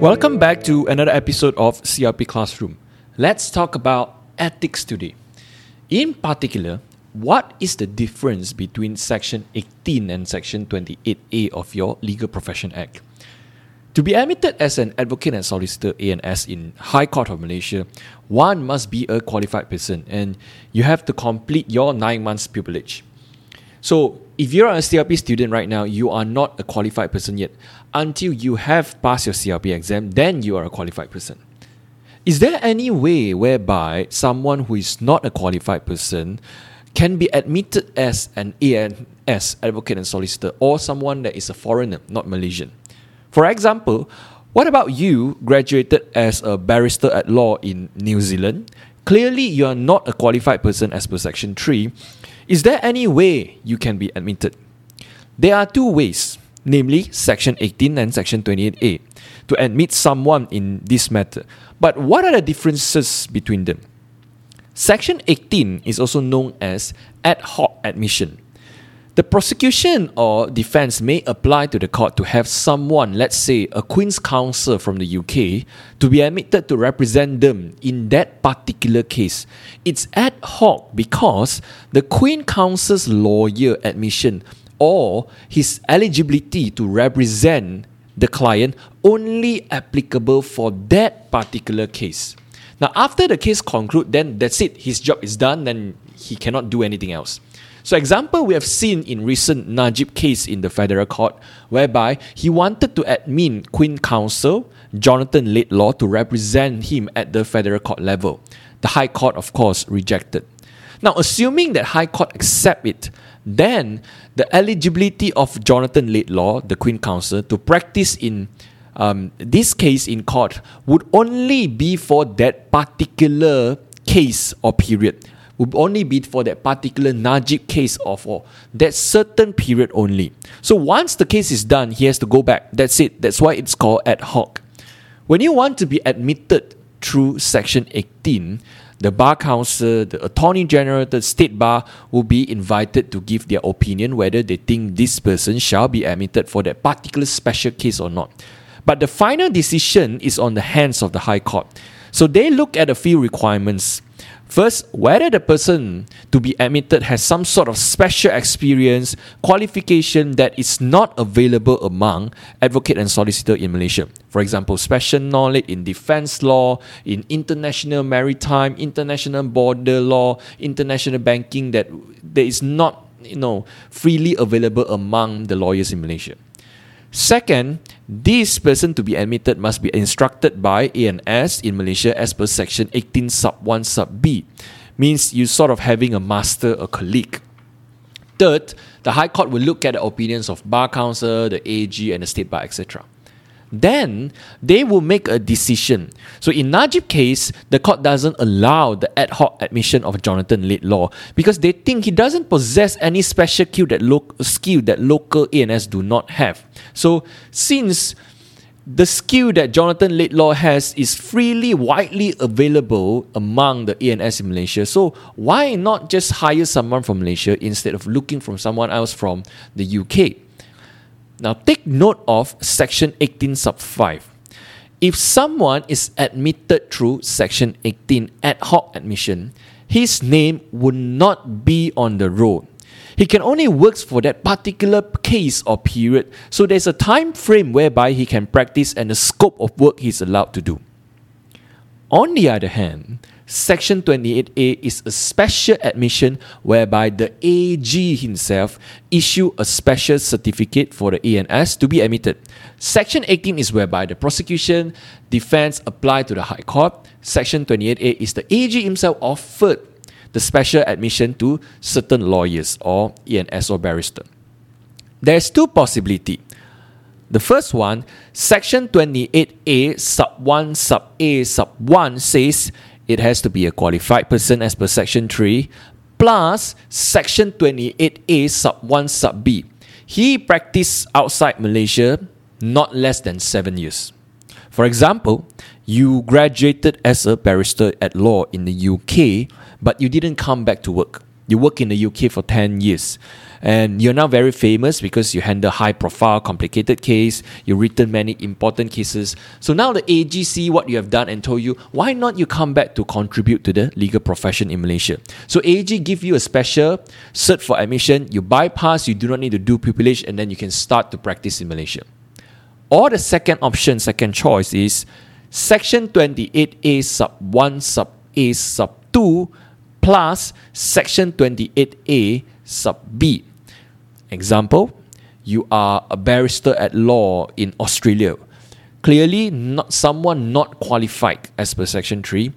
Welcome back to another episode of CLP Classroom. Let's talk about ethics today. In particular, what is the difference between Section 18 and Section 28A of your Legal Profession Act? To be admitted as an advocate and solicitor A&S in High Court of Malaysia, one must be a qualified person and you have to complete your nine months pupillage. So, if you're a CLP student right now, you are not a qualified person yet. Until you have passed your CLP exam, then you are a qualified person. Is there any way whereby someone who is not a qualified person can be admitted as an A&S, advocate and solicitor, or someone that is a foreigner, not Malaysian? For example, what about you graduated as a barrister at law in New Zealand? Clearly, you are not a qualified person as per Section 3 is there any way you can be admitted? There are two ways, namely Section 18 and Section 28A, to admit someone in this matter. But what are the differences between them? Section 18 is also known as ad hoc admission. The prosecution or defense may apply to the court to have someone, let's say a Queen's Counsel from the UK, to be admitted to represent them in that particular case. It's ad hoc because the Queen Counsel's lawyer admission or his eligibility to represent the client only applicable for that particular case. Now, after the case conclude, then that's it. His job is done. Then he cannot do anything else. So, example we have seen in recent Najib case in the federal court, whereby he wanted to admit Queen Counsel Jonathan Laidlaw to represent him at the federal court level. The High Court, of course, rejected. Now, assuming that High Court accept it, then the eligibility of Jonathan Laidlaw, the Queen Counsel, to practice in um, this case in court would only be for that particular case or period would only be for that particular Najib case or for oh, that certain period only. So once the case is done, he has to go back. That's it. That's why it's called ad hoc. When you want to be admitted through Section 18, the Bar Council, the Attorney General, the State Bar will be invited to give their opinion whether they think this person shall be admitted for that particular special case or not. But the final decision is on the hands of the High Court. So they look at a few requirements First, whether the person to be admitted has some sort of special experience, qualification that is not available among advocate and solicitor in Malaysia. For example, special knowledge in defense law, in international maritime, international border law, international banking that there is not, you know, freely available among the lawyers in Malaysia. Second, this person to be admitted must be instructed by A&S in Malaysia as per section 18 sub 1 sub B. Means you sort of having a master, a colleague. Third, the High Court will look at the opinions of Bar Council, the AG, and the State Bar, etc then they will make a decision. So in Najib case, the court doesn't allow the ad hoc admission of Jonathan Laidlaw because they think he doesn't possess any special skill that, lo- skill that local A&S do not have. So since the skill that Jonathan Laidlaw has is freely, widely available among the A&S in Malaysia. So why not just hire someone from Malaysia instead of looking from someone else from the UK? Now, take note of section 18 sub 5. If someone is admitted through section 18 ad hoc admission, his name would not be on the roll. He can only work for that particular case or period, so there's a time frame whereby he can practice and the scope of work he's allowed to do. On the other hand, Section 28A is a special admission whereby the AG himself issue a special certificate for the A&S to be admitted. Section 18 is whereby the prosecution, defense apply to the High Court. Section 28A is the AG himself offered the special admission to certain lawyers or A&S or barrister. There's two possibility. The first one, Section 28A sub 1 sub A sub 1 says it has to be a qualified person as per section 3 plus section 28A sub 1 sub B. He practiced outside Malaysia not less than 7 years. For example, you graduated as a barrister at law in the UK but you didn't come back to work. You work in the UK for 10 years. And you're now very famous because you handle high profile, complicated case. You've written many important cases. So now the AG see what you have done and told you, why not you come back to contribute to the legal profession in Malaysia? So AG give you a special cert for admission. You bypass, you do not need to do pupillage, and then you can start to practice in Malaysia. Or the second option, second choice is Section 28A sub 1 sub A sub 2 plus Section 28A sub B. Example, you are a barrister at law in Australia. Clearly, not someone not qualified as per Section 3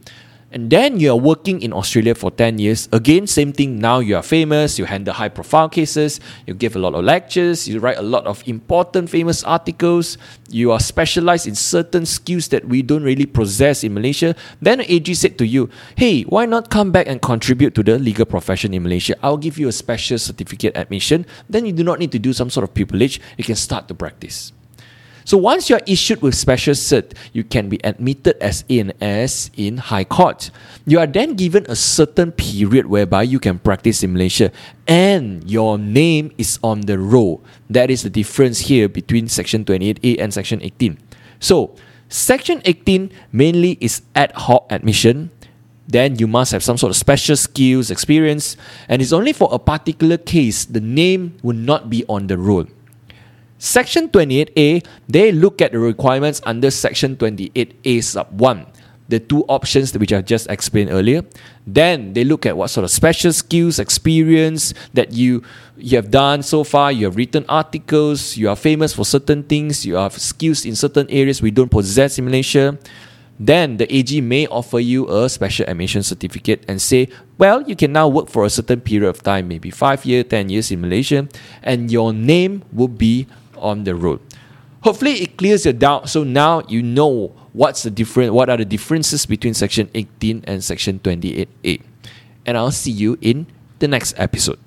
and then you are working in Australia for 10 years. Again, same thing. Now you are famous, you handle high profile cases, you give a lot of lectures, you write a lot of important, famous articles, you are specialized in certain skills that we don't really possess in Malaysia. Then AG said to you, hey, why not come back and contribute to the legal profession in Malaysia? I'll give you a special certificate admission. Then you do not need to do some sort of pupillage, you can start to practice. So once you are issued with special cert, you can be admitted as A&S in High Court. You are then given a certain period whereby you can practice in Malaysia and your name is on the roll. That is the difference here between Section 28A and Section 18. So Section 18 mainly is ad hoc admission. Then you must have some sort of special skills, experience, and it's only for a particular case the name will not be on the roll. Section 28A, they look at the requirements under Section 28A sub 1, the two options which I just explained earlier. Then they look at what sort of special skills, experience that you, you have done so far. You have written articles, you are famous for certain things, you have skills in certain areas we don't possess in Malaysia. Then the AG may offer you a special admission certificate and say, well, you can now work for a certain period of time, maybe five years, 10 years in Malaysia, and your name will be on the road. Hopefully, it clears your doubt. So now you know what's the different, what are the differences between Section 18 and Section 28A. And I'll see you in the next episode.